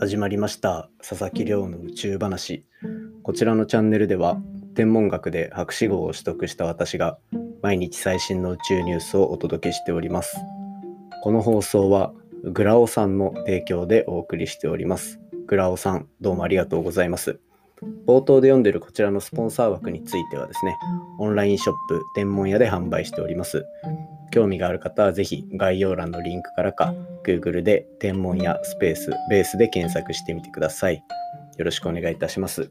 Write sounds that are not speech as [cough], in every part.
始まりました。佐々木亮の宇宙話。こちらのチャンネルでは天文学で博士号を取得した私が毎日最新の宇宙ニュースをお届けしております。この放送はグラオさんの提供でお送りしております。グラオさんどうもありがとうございます。冒頭で読んでるこちらのスポンサー枠についてはですねオンラインショップ天文屋で販売しております。興味がある方はぜひ概要欄のリンクからか Google で天文やスペースベースで検索してみてください。よろしくお願いいたします。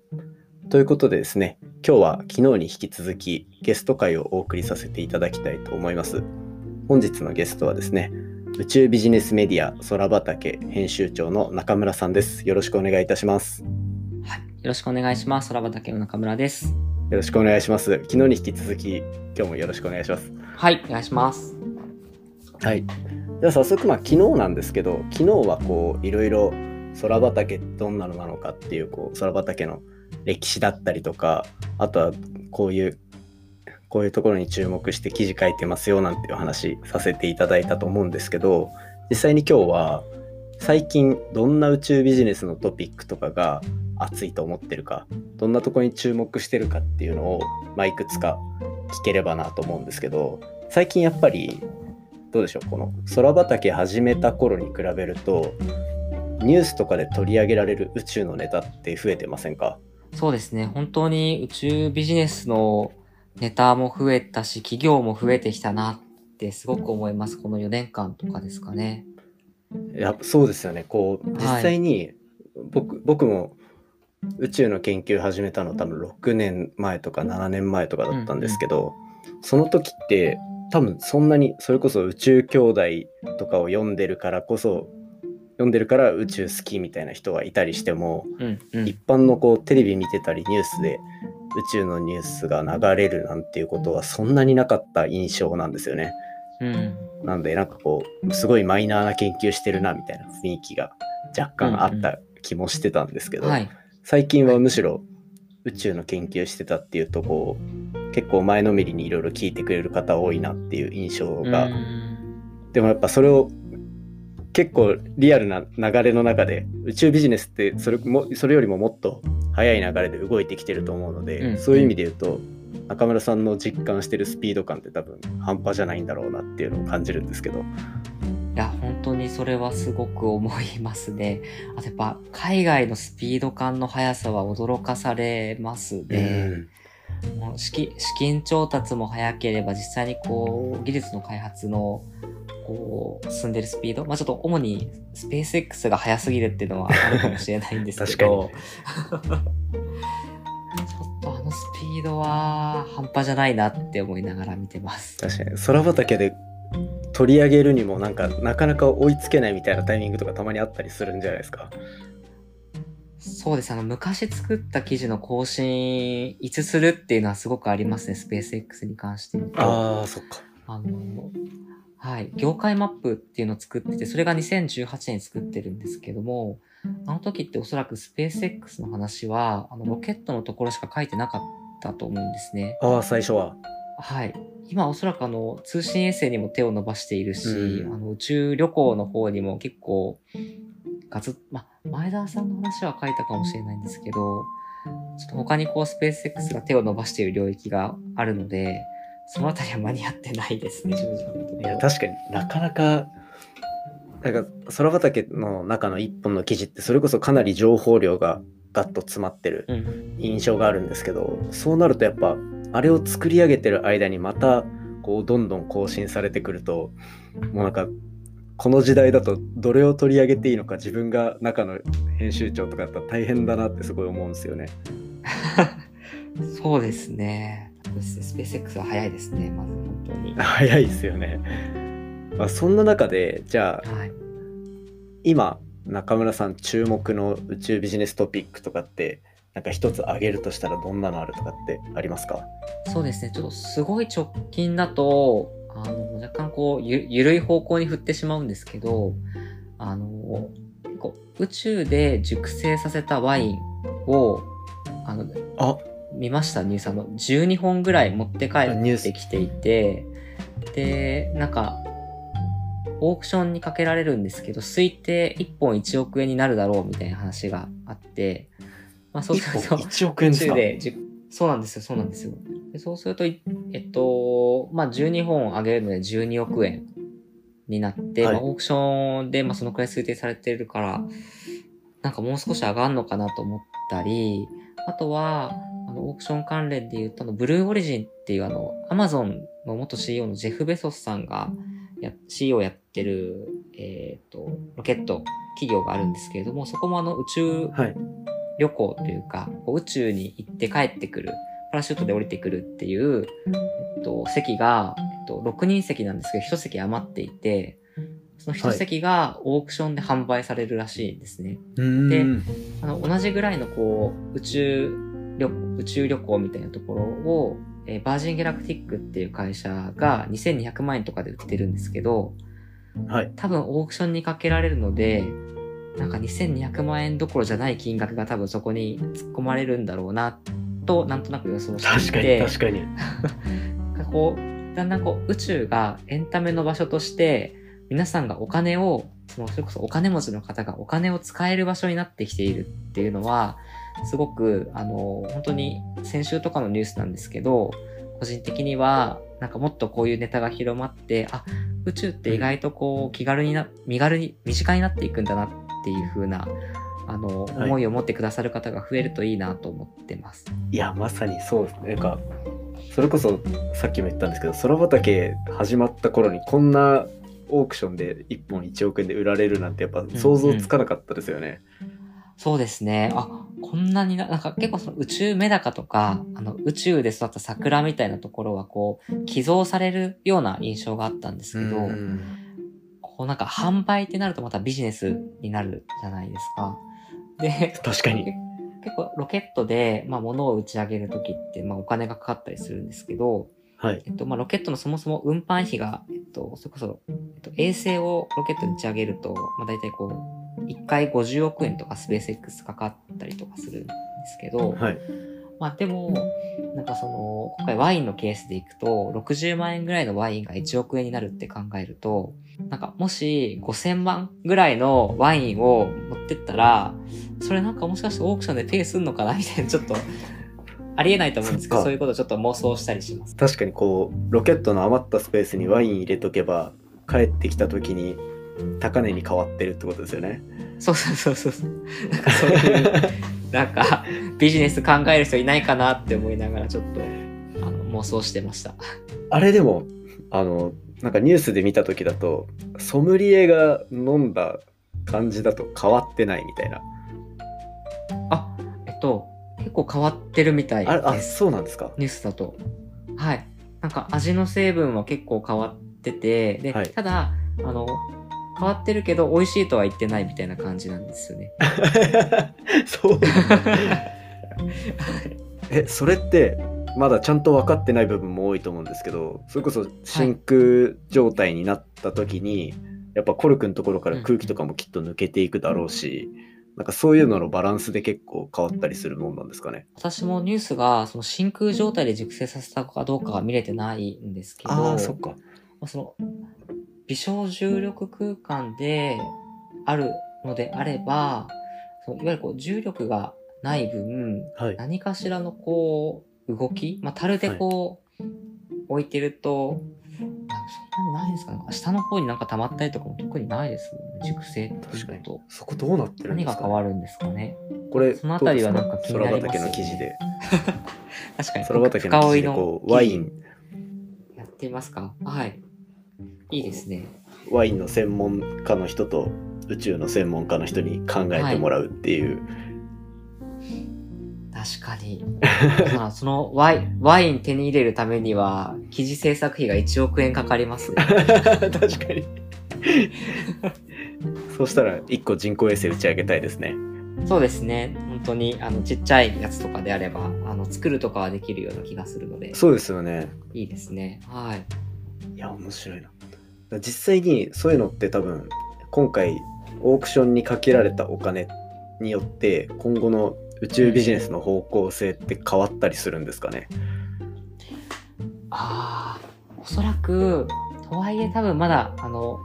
ということでですね、今日は昨日に引き続きゲスト会をお送りさせていただきたいと思います。本日のゲストはですね、宇宙ビジネスメディア空畑編集長の中村さんです。よろしくお願いいたします。はい、よろしくお願いします。空畑の中村です。よろしくお願いします。昨日に引き続き、今日もよろしくお願いします。はい、お願いします。はい。では早速、まあ、昨日なんですけど、昨日はこう、いろいろ空畑どんなのなのかっていう、こう、空畑の歴史だったりとか、あとはこういう、こういうところに注目して記事書いてますよなんていう話させていただいたと思うんですけど、実際に今日は、最近どんな宇宙ビジネスのトピックとかが熱いと思ってるかどんなとこに注目してるかっていうのを、まあ、いくつか聞ければなと思うんですけど最近やっぱりどうでしょう？この空畑始めた頃に比べるとニュースとかで取り上げられる宇宙のネタって増えてませんか？そうですね。本当に宇宙ビジネスのネタも増えたし企業も増えてきたなってすごく思います。この4年間とかですかね。いやそうですよね。こう実際に僕はい、僕も宇宙の研究始めたの多分6年前とか7年前とかだったんですけど、うんうん、その時って多分そんなにそれこそ宇宙兄弟とかを読んでるからこそ読んでるから宇宙好きみたいな人がいたりしても、うんうん、一般のこうテレビ見てたりニュースで宇宙のニュースが流れるなんていうことはそんなになかった印象なんですよね。うん、なのでなんかこうすごいマイナーな研究してるなみたいな雰囲気が若干あった気もしてたんですけど、うんうん。はい、最近はむしろ宇宙の研究してたっていうとこう結構前のめりにいろいろ聞いてくれる方多いなっていう印象がでもやっぱそれを結構リアルな流れの中で宇宙ビジネスってそれもそれよりももっと速い流れで動いてきてると思うので、うん、そういう意味で言うと中村さんの実感してるスピード感って多分半端じゃないんだろうなっていうのを感じるんですけど。いや、本当にそれはすごく思いますね。あとやっぱ海外のスピード感の速さは驚かされますね。うん、もう資金調達も早ければ実際にこう技術の開発のこう進んでるスピード？まあちょっと主にスペース X が速すぎるっていうのはあるかもしれないんですけど。[laughs] [laughs] ちょっとあのスピードは半端じゃないなって思いながら見てます。確かに。空畑で取り上げるにもなんかなかなか追いつけないみたいなタイミングとかたまにあったりするんじゃないですか？そうです。あの、昔作った記事の更新、いつするっていうのはすごくありますね、スペース X に関してああ、そっか。あの、はい、業界マップっていうのを作ってて、それが2018年に作ってるんですけども、あの時っておそらくスペース X の話は、あの、ロケットのところしか書いてなかったと思うんですね。ああ、最初は。はい。今おそらくあの、通信衛星にも手を伸ばしているし、うん、あの、宇宙旅行の方にも結構、ガツま、前田さんの話は書いたかもしれないんですけど、ちょっと他にこうスペース X が手を伸ばしている領域があるので、そのあたりは間に合ってないですね、正直。いや、確かになかなか、なんか空畑の中の一本の記事ってそれこそかなり情報量がガッと詰まってる印象があるんですけど、うん、そうなるとやっぱあれを作り上げてる間にまたこうどんどん更新されてくるともうなんかこの時代だとどれを取り上げていいのか自分が中の編集長とかだったら大変だなってすごい思うんですよね。[laughs] そうですね。スペース X は早いですね、まず本当に。[laughs] 早いですよね。まあ、そんな中で、じゃあ、はい、今、中村さん注目の宇宙ビジネストピックとかってなんか一つ挙げるとしたらどんなのあるとかってありますか？そうですね。ちょっとすごい直近だと、あの、若干こう、ゆ、ゆるい方向に振ってしまうんですけど、あの、こう宇宙で熟成させたワインを、あの、あ。見ました？ニュース。あの、12本ぐらい持って帰ってきていて、で、なんか、オークションにかけられるんですけど、推定1本1億円になるだろうみたいな話があって、まあそうすると、1億円ですか？宇宙でじそうなんですよ、そうなんですよ。でそうすると、いえっと、まあ、12本あげるので12億円になって、はいまあ、オークションで、まあ、そのくらい推定されてるから、なんかもう少し上がるのかなと思ったり、あとは、あの、オークション関連で言うと、あの、ブルーオリジンっていうあの、アマゾンの元 CEO のジェフ・ベソスさんがや、CEO やってる、えっ、と、ロケット企業があるんですけれども、そこもあの、宇宙はい。旅行というか、こう宇宙に行って帰ってくる、パラシュートで降りてくるっていう、えっと、席が、えっと、6人席なんですけど、1席余っていて、その1席がオークションで販売されるらしいんですね。うーでん。あの、同じぐらいのこう、宇宙旅、宇宙旅行みたいなところを、えーバージン・ギャラクティックっていう会社が2200万円とかで売ってるんですけど、はい。多分オークションにかけられるので、なんか2200万円どころじゃない金額が多分そこに突っ込まれるんだろうな、と、なんとなく予想して確かに、いて、確かに。[laughs] なんかこう、だんだんこう宇宙がエンタメの場所として、皆さんがお金を、その、それこそお金持ちの方がお金を使える場所になってきているっていうのは、すごく、あの、本当に先週とかのニュースなんですけど、個人的には、なんかもっとこういうネタが広まって、あ、宇宙って意外とこう気軽にな、身軽に、身近になっていくんだなっていう風な、あの、はい思いを持ってくださる方が増えるといいなと思ってます。いや、まさにそうですね。なんか、それこそさっきも言ったんですけど、空畑始まった頃にこんなオークションで1本1億円で売られるなんてやっぱ想像つかなかったですよね。そうですね。あ、こんなにな、なんか結構その宇宙メダカとか、あの宇宙で育った桜みたいなところはこう、寄贈されるような印象があったんですけど、うんこうなんか販売ってなるとまたビジネスになるじゃないですか。で、確かに。結構ロケットで、まあ、物を打ち上げるときって、まあ、お金がかかったりするんですけど、はい。えっと、まあ、ロケットのそもそも運搬費が、えっと、それこそ、えっと、衛星をロケットに打ち上げると、まあ、大体こう、1回50億円とかスペース X かかったりとかするんですけど、はい。まあ、でも、なんかその、今回ワインのケースでいくと、60万円ぐらいのワインが1億円になるって考えると、なんかもし5000万ぐらいのワインを持ってったら、それなんかもしかしてオークションでペイすんのかなみたいな、ちょっと、ありえないと思うんですけど、そういうことをちょっと妄想したりします。確かにこう、ロケットの余ったスペースにワイン入れとけば、帰ってきた時に高値に変わってるってことですよね。そうそうそうそう。なんかそういう、[laughs] なんかビジネス考える人いないかなって思いながらちょっと、あの、妄想してました。あれでも、あの、なんかニュースで見た時だと、ソムリエが飲んだ感じだと変わってないみたいな。あ、えっと、結構変わってるみたいああ、です。そうなんですか？ニュースだと。はい。なんか味の成分は結構変わってて、で、はいただ、あの、変わってるけど美味しいとは言ってないみたいな感じなんですよね。[laughs] そうなんだえそれってまだちゃんと分かってない部分も多いと思うんですけどそれこそ真空状態になった時に、やっぱコルクのところから空気とかもきっと抜けていくだろうし、なんかそういうののバランスで結構変わったりするもんなんですかね。私もニュースが、その真空状態で熟成させたかどうかが見れてないんですけど、ああそっか。まあその、微小重力空間であるのであれば、そのいわゆるこう重力がない分、はい。何かしらのこう、動き、まあ、樽でこう、置いてると、そんなにないですかね。下の方になんか溜まったりとかも特にないですもんね。熟成って確かにいうと。そこどうなってるんで何がすか、変わるんですかね。これそのあたりはなんか気になりますよね空畑の記事で [laughs] 確かに。空畑の記事でこうワインやってみますかはい。いいですね。ワインの専門家の人と宇宙の専門家の人に考えてもらうっていう、確かに。[laughs] まあそのワイワイン手に入れるためには、記事制作費が1億円かかりますね。[laughs] 確かに [laughs] そうしたら1個人工衛星打ち上げたいですねそうですね。本当に、あの、ちっちゃいやつとかであれば、あの、作るとかはできるような気がするので、そうですよねいいですね。はい。いや面白いな実際にそういうのって多分今回オークションにかけられたお金によって今後の宇宙ビジネスの方向性って変わったりするんですかね？ああ、おそらく、とはいえ多分まだ、あの、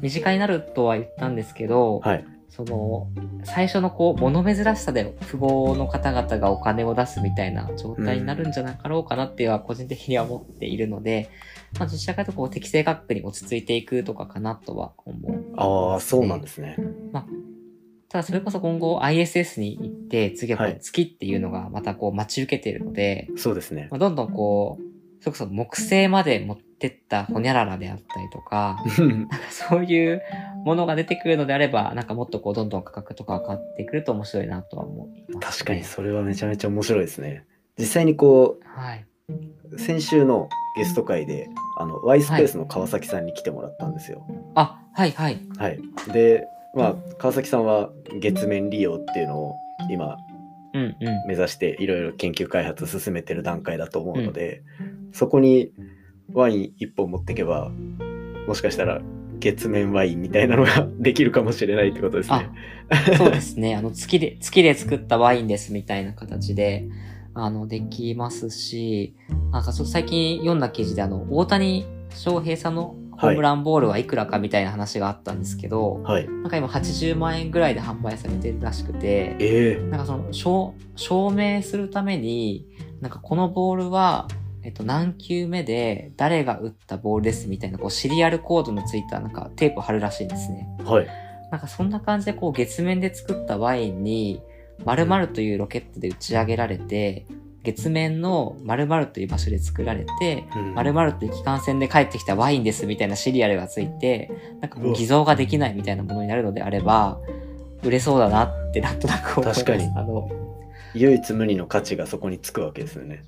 身近になるとは言ったんですけど、はい。その、最初のこう、物珍しさで富豪の方々がお金を出すみたいな状態になるんじゃなかろうかなっていうのは個人的には思っているので、まあ、どちらかとこう、適正価格に落ち着いていくとかかなとは思う。ああ、そうなんですね。ただそれこそ今後 ISS に行って、次は月っていうのがまたこう待ち受けているので、そうですね。まあ、どんどんこう、それこそ木星まで持ってったホニャララであったりとか、[laughs] なんかそういうものが出てくるのであれば、なんかもっとこうどんどん価格とか上がってくると面白いなとは思います、確かにそれはめちゃめちゃ面白いですね。実際にこはい。う、先週のゲスト会で、あの、Y スペースの川崎さんに来てもらったんですよ。あ、はいはい。はい。で、まあ、川崎さんは月面利用っていうのを今うんうん。目指していろいろ研究開発進めてる段階だと思うので、そこにワイン一本持っていけば、もしかしたら月面ワインみたいなのが [laughs] できるかもしれないってことですね。そうですね。あの、月で、月で作ったワインですみたいな形で、あの、できますし、なんかそう最近読んだ記事であの、大谷翔平さんのホームランボールはいくらかみたいな話があったんですけど、はい。なんか今80万円ぐらいで販売されてるらしくて、ええなんかその、証、証明するために、なんかこのボールは、えっと、何球目で誰が打ったボールですみたいな、こう、シリアルコードのついたなんかテープ貼るらしいんですね。はい。なんかそんな感じでこう月面で作ったワインに〇〇というロケットで打ち上げられて、月面の〇〇という場所で作られて、うん〇〇という機関船で帰ってきたワインですみたいなシリアルがついて、なんか偽造ができないみたいなものになるのであれば、売れそうだなってなんとなく思います。確かにあの、唯一無二の価値がそこにつくわけですよね。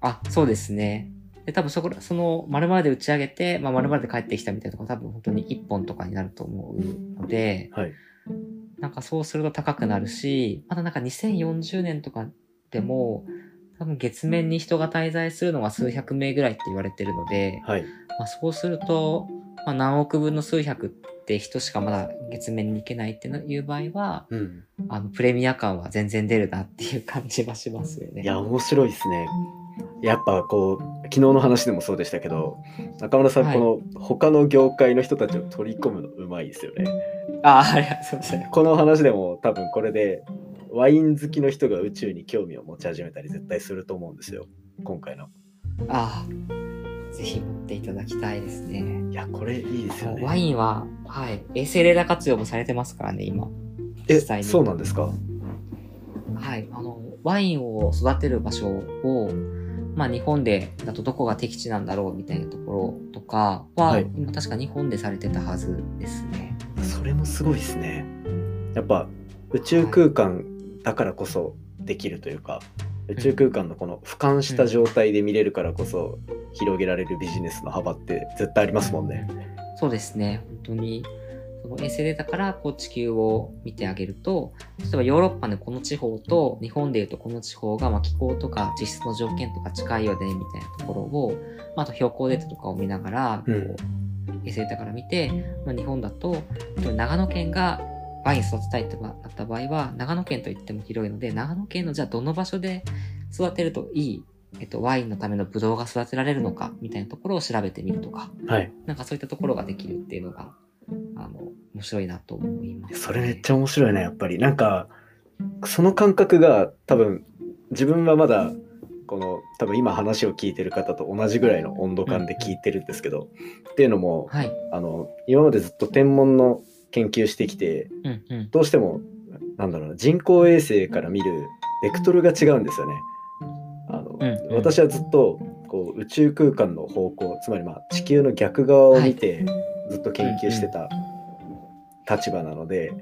あ、そうですね。で、多分そこら、その、〇〇で打ち上げて、まあ、〇〇で帰ってきたみたいなとこ多分本当に1本とかになると思うので、はい。なんかそうすると高くなるし、またなんか2040年とかでも、多分月面に人が滞在するのは数百名ぐらいって言われてるので、はい。まあそうすると、まあ何億分の数百って人しかまだ月面に行けないっていう場合は、うん。あの、プレミア感は全然出るなっていう感じはしますよね。いや、面白いですね。やっぱこう、昨日の話でもそうでしたけど、中村さん、はいこの他の業界の人たちを取り込むのうまいですよね。あ、ありがとうございます。この話でも多分これで、ワイン好きの人が宇宙に興味を持ち始めたり絶対すると思うんですよ。今回の。ああ、ぜひ持っていただきたいですね。いや、これいいですよね。ワインは、はい、衛星レーダー活用もされてますからね、今。え、そうなんですか？はい、あの、ワインを育てる場所を、まあ日本でだとどこが適地なんだろうみたいなところとかは、はい今確か日本でされてたはずですね。それもすごいですね。やっぱ宇宙空間だからこそできるというか、宇宙空間のこの俯瞰した状態で見れるからこそ広げられるビジネスの幅って絶対ありますもんね。そうですね、本当に。その衛星データからこう地球を見てあげると、例えばヨーロッパのこの地方と日本でいうとこの地方がまあ気候とか地質の条件とか近いよねみたいなところを、まあ、あと標高データとかを見ながら、こう星データから見て、まあ、日本だと長野県がワイン育てたいってなった場合は長野県といっても広いので長野県のじゃあどの場所で育てるといい、えっと、ワインのためのブドウが育てられるのかみたいなところを調べてみるとかはい。なんかそういったところができるっていうのが、あの、面白いなと思います、それめっちゃ面白いね、やっぱり。なんか、その感覚が多分、自分はまだ、この、多分今話を聞いてる方と同じぐらいの温度感で聞いてるんですけど、っていうのも、はい。あの、今までずっと天文の研究してきて、うんうん。どうしても、なんだろうな、人工衛星から見るベクトルが違うんですよね。あの、うんうん私はずっとこう宇宙空間の方向、つまりまあ地球の逆側を見てずっと研究してた立場なので、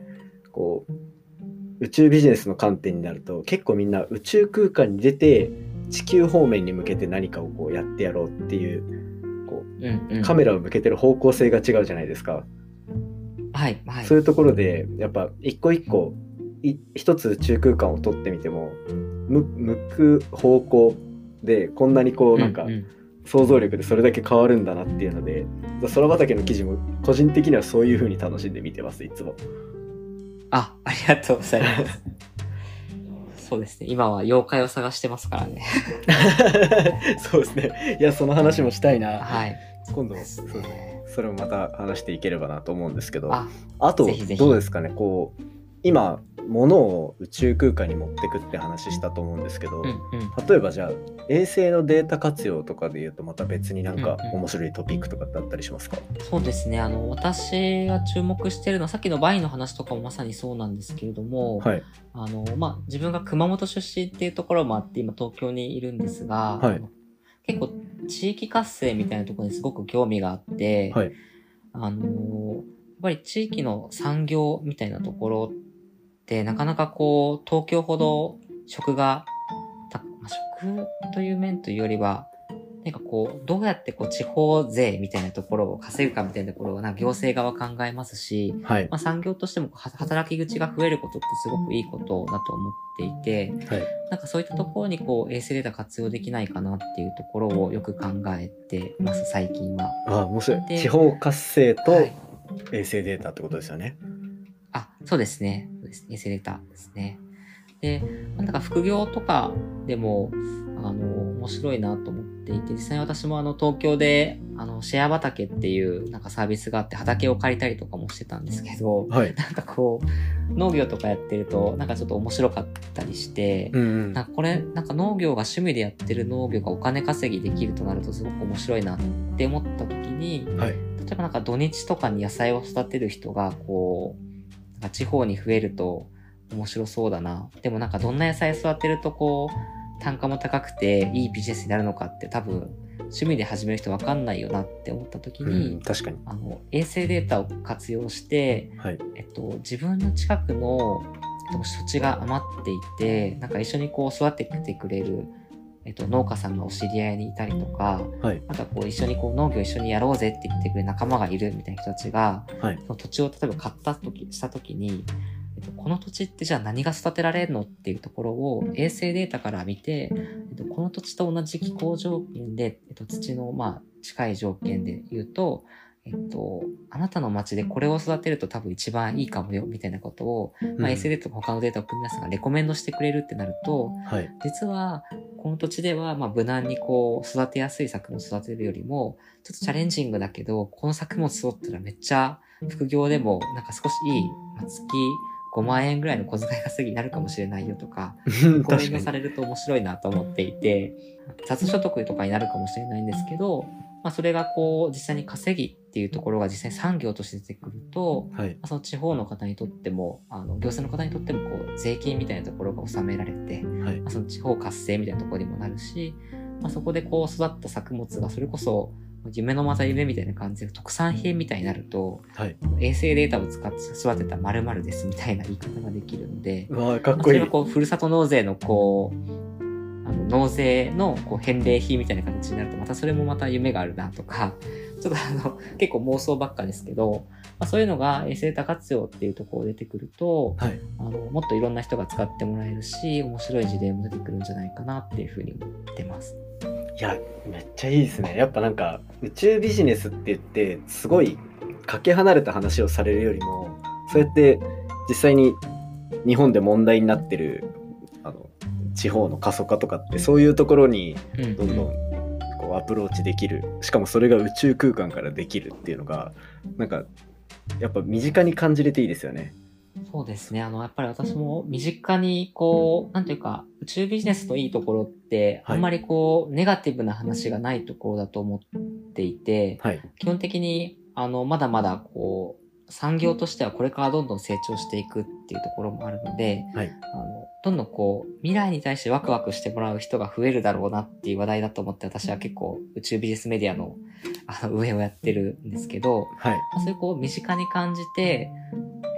こう宇宙ビジネスの観点になると結構みんな宇宙空間に出て地球方面に向けて何かをこうやってやろうっていうこうんう。うんカメラを向けてる方向性が違うじゃないですか。はい。はい。そういうところでやっぱ一個一個い一つ宇宙空間を撮ってみてもむ向く方向でこんなにこうなんかうんうん想像力でそれだけ変わるんだなっていうので空畑の記事も個人的にはそういう風に楽しんで見てますいつも。あ、ありがとうございます。そうですね。今は妖怪を探してますからね。[laughs] そうですね。いやその話もしたいな。はい。今度ですそうね。それもまた話していければなと思うんですけどああとどうですかねこう今物を宇宙空間に持ってくって話したと思うんですけど、うんうん。例えばじゃあ衛星のデータ活用とかで言うとまた別になんかうんうん。面白いトピックとかってあったりしますか、そうですね。あの、私が注目してるのは、さっきのバイの話とかもまさにそうなんですけれども、はい。あの、まあ、自分が熊本出身っていうところもあって、今東京にいるんですが、はい。結構地域活性みたいなところにすごく興味があって、はい。あの、やっぱり地域の産業みたいなところって、なかなかこう、東京ほど食が、たまあ、食という面というよりは、なんかこう、どうやってこう地方税みたいなところを稼ぐかみたいなところはな行政側考えますし、はい。まあ、産業としてもは働き口が増えることってすごくいいことだと思っていて、はい。なんかそういったところにこう衛星データ活用できないかなっていうところをよく考えてます、最近は。あ面白いで地方活性とはい。衛星データってことですよね、あ、そうですね。です。衛星データですね。で、まあなんか副業とかでも、あの、面白いなと思っていて、実際に私もあの、東京で、あの、シェア畑っていうなんかサービスがあって、畑を借りたりとかもしてたんですけど、はいなんかこう、農業とかやってると、なんかちょっと面白かったりして、うんうんなんかこれ、なんか農業が趣味でやってる農業がお金稼ぎできるとなるとすごく面白いなって思った時に、はい例えばなんか土日とかに野菜を育てる人がこう、なんか地方に増えると面白そうだな。でもなんかどんな野菜育てるとこう、単価も高くていいビジネスになるのかって多分趣味で始める人わかんないよなって思った時に、うん、確かにあの、衛星データを活用して、はいえっと、自分の近くの、えっと、土地が余っていて、なんか一緒にこう育ててくれる、えっと、農家さんがお知り合いにいたりとか、はい。なんかこう一緒にこう農業一緒にやろうぜって言ってくれる仲間がいるみたいな人たちが、はい。その土地を例えば買った時、した時に、えっと、この土地ってじゃあ何が育てられるのっていうところを衛星データから見て、えっと、この土地と同じ気候条件で、えっと、土のまあ近い条件で言うと、えっと、あなたの町でこれを育てると多分一番いいかもよ、みたいなことを、まあ、衛星データと他のデータを組み合わせがレコメンドしてくれるってなると、はい実は、この土地では、まあ、無難にこう、育てやすい作物を育てるよりも、ちょっとチャレンジングだけど、この作物育ったらめっちゃ、副業でも、なんか少しいい、まあ月5万円ぐらいの小遣い稼ぎになるかもしれないよとか、コメント確かに。されると面白いなと思っていて、雑所得とかになるかもしれないんですけど、まあ、それがこう、実際に稼ぎっていうところが実際に産業として出てくると、はい。まあその地方の方にとっても、あの、行政の方にとっても、こう、税金みたいなところが納められて、はい。まあ、その地方活性みたいなところにもなるし、まあ、そこでこう育った作物がそれこそ夢のまた夢みたいな感じで特産品みたいになると、はい。衛星データを使って育てた〇〇ですみたいな言い方ができるので、うわーかっまあ、そこいいれがこう、ふるさと納税のこう、あの納税のこう返礼品みたいな形になると、またそれもまた夢があるなとか、[laughs] ちょっとあの、結構妄想ばっかですけど、まあ、そういうのが衛星データ活用っていうところ出てくると、はいあの、もっといろんな人が使ってもらえるし、面白い事例も出てくるんじゃないかなっていうふうに思ってます。いやめっちゃいいですねやっぱなんか宇宙ビジネスって言ってすごいかけ離れた話をされるよりもそうやって実際に日本で問題になってる地方の過疎化とかってそういうところにうん。どんどんこうアプローチできる。しかもそれが宇宙空間からできるっていうのがなんかやっぱ身近に感じれていいですよね。そうですね。あの、やっぱり私も身近に、こう、なんていうか、宇宙ビジネスのいいところって、はい。あんまりこう、ネガティブな話がないところだと思っていて、はい。基本的に、あの、まだまだ、こう、産業としてはこれからどんどん成長していくっていうところもあるので、はい。あの、どんどんこう、未来に対してワクワクしてもらう人が増えるだろうなっていう話題だと思って、私は結構宇宙ビジネスメディアの、あの、上をやってるんですけど、はいまあそういうこう身近に感じて、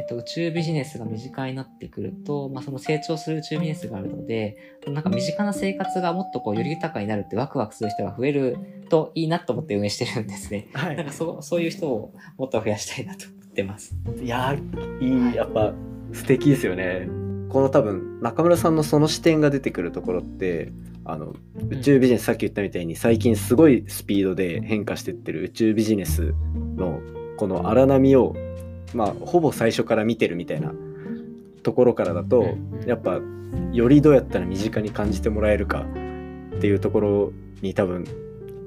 えっと、宇宙ビジネスが身近になってくると、まあ、その成長する宇宙ビジネスがあるので、なんか身近な生活がもっとこうより豊かになるってワクワクする人が増えるといいなと思って運営してるんですね。はなんかそうそういう人をもっと増やしたいなと思ってます。いやーいいやっぱ素敵ですよね。この多分中村さんのその視点が出てくるところってあの宇宙ビジネス、さっき言ったみたいに最近すごいスピードで変化してってる宇宙ビジネスのこの荒波をまあほぼ最初から見てるみたいなところからだと、やっぱよりどうやったら身近に感じてもらえるかっていうところに多分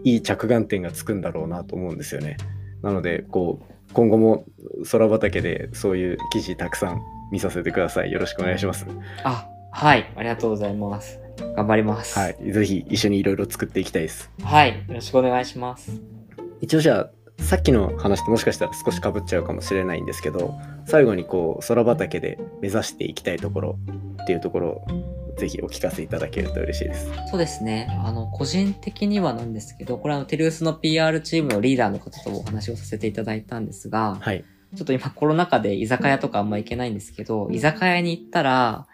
いい着眼点がつくんだろうなと思うんですよね。なのでこう今後も空畑でそういう記事たくさん見させてください。よろしくお願いします。あはい。ありがとうございます。頑張ります。はい。ぜひ一緒にいろいろ作っていきたいです。はい。よろしくお願いします。一応じゃあさっきの話ともしかしたら少しかぶっちゃうかもしれないんですけど最後にこう空畑で目指していきたいところっていうところをぜひお聞かせいただけると嬉しいです。そうですね。あの、個人的にはなんですけど、これはテレウスの PR チームのリーダーの方とお話をさせていただいたんですが、はい。ちょっと今コロナ禍で居酒屋とかあんま行けないんですけど、居酒屋に行ったら、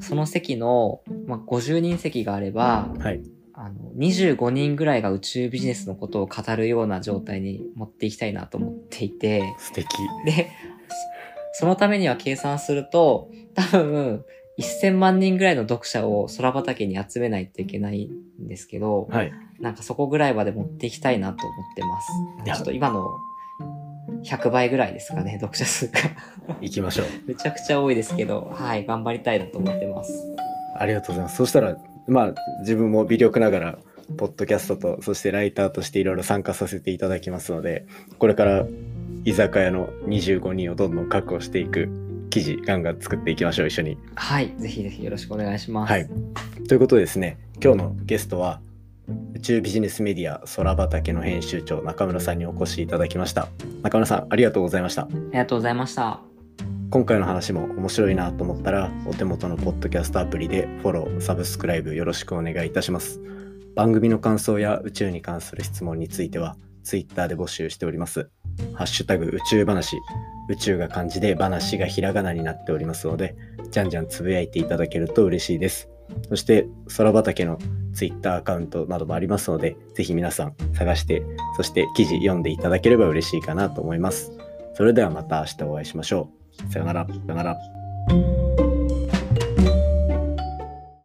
その席の、まあ、50人席があれば、はい。あの、25人ぐらいが宇宙ビジネスのことを語るような状態に持っていきたいなと思っていて、素敵。で、そそのためには計算すると、多分、1000万人ぐらいの読者を空畑に集めないといけないんですけど、はい。なんかそこぐらいまで持っていきたいなと思ってますちょっと今の100倍ぐらいですかね、読者数が。行きましょう。[laughs] めちゃくちゃ多いですけど、はい、頑張りたいなと思ってます。ありがとうございます。そしたら、まあ、自分も微力ながら、ポッドキャストと、そしてライターとしていろいろ参加させていただきますので、これから居酒屋の25人をどんどん確保していく記事、ガンガン作っていきましょう、一緒に。はい、ぜひぜひよろしくお願いします。はい。ということでですね、今日のゲストは、宇宙ビジネスメディア空畑の編集長中村さんにお越しいただきました。中村さん、ありがとうございました。ありがとうございました。今回の話も面白いなと思ったらお手元のポッドキャストアプリでフォローサブスクライブよろしくお願いいたします番組の感想や宇宙に関する質問については Twitter で募集しておりますハッシュタグ宇宙話宇宙が漢字で話がひらがなになっておりますのでじゃんじゃんつぶやいていただけると嬉しいですそして空畑の Twitter アカウントなどもありますのでぜひ皆さん探してそして記事読んでいただければ嬉しいかなと思いますそれではまた明日お会いしましょうさよなら。さよなら。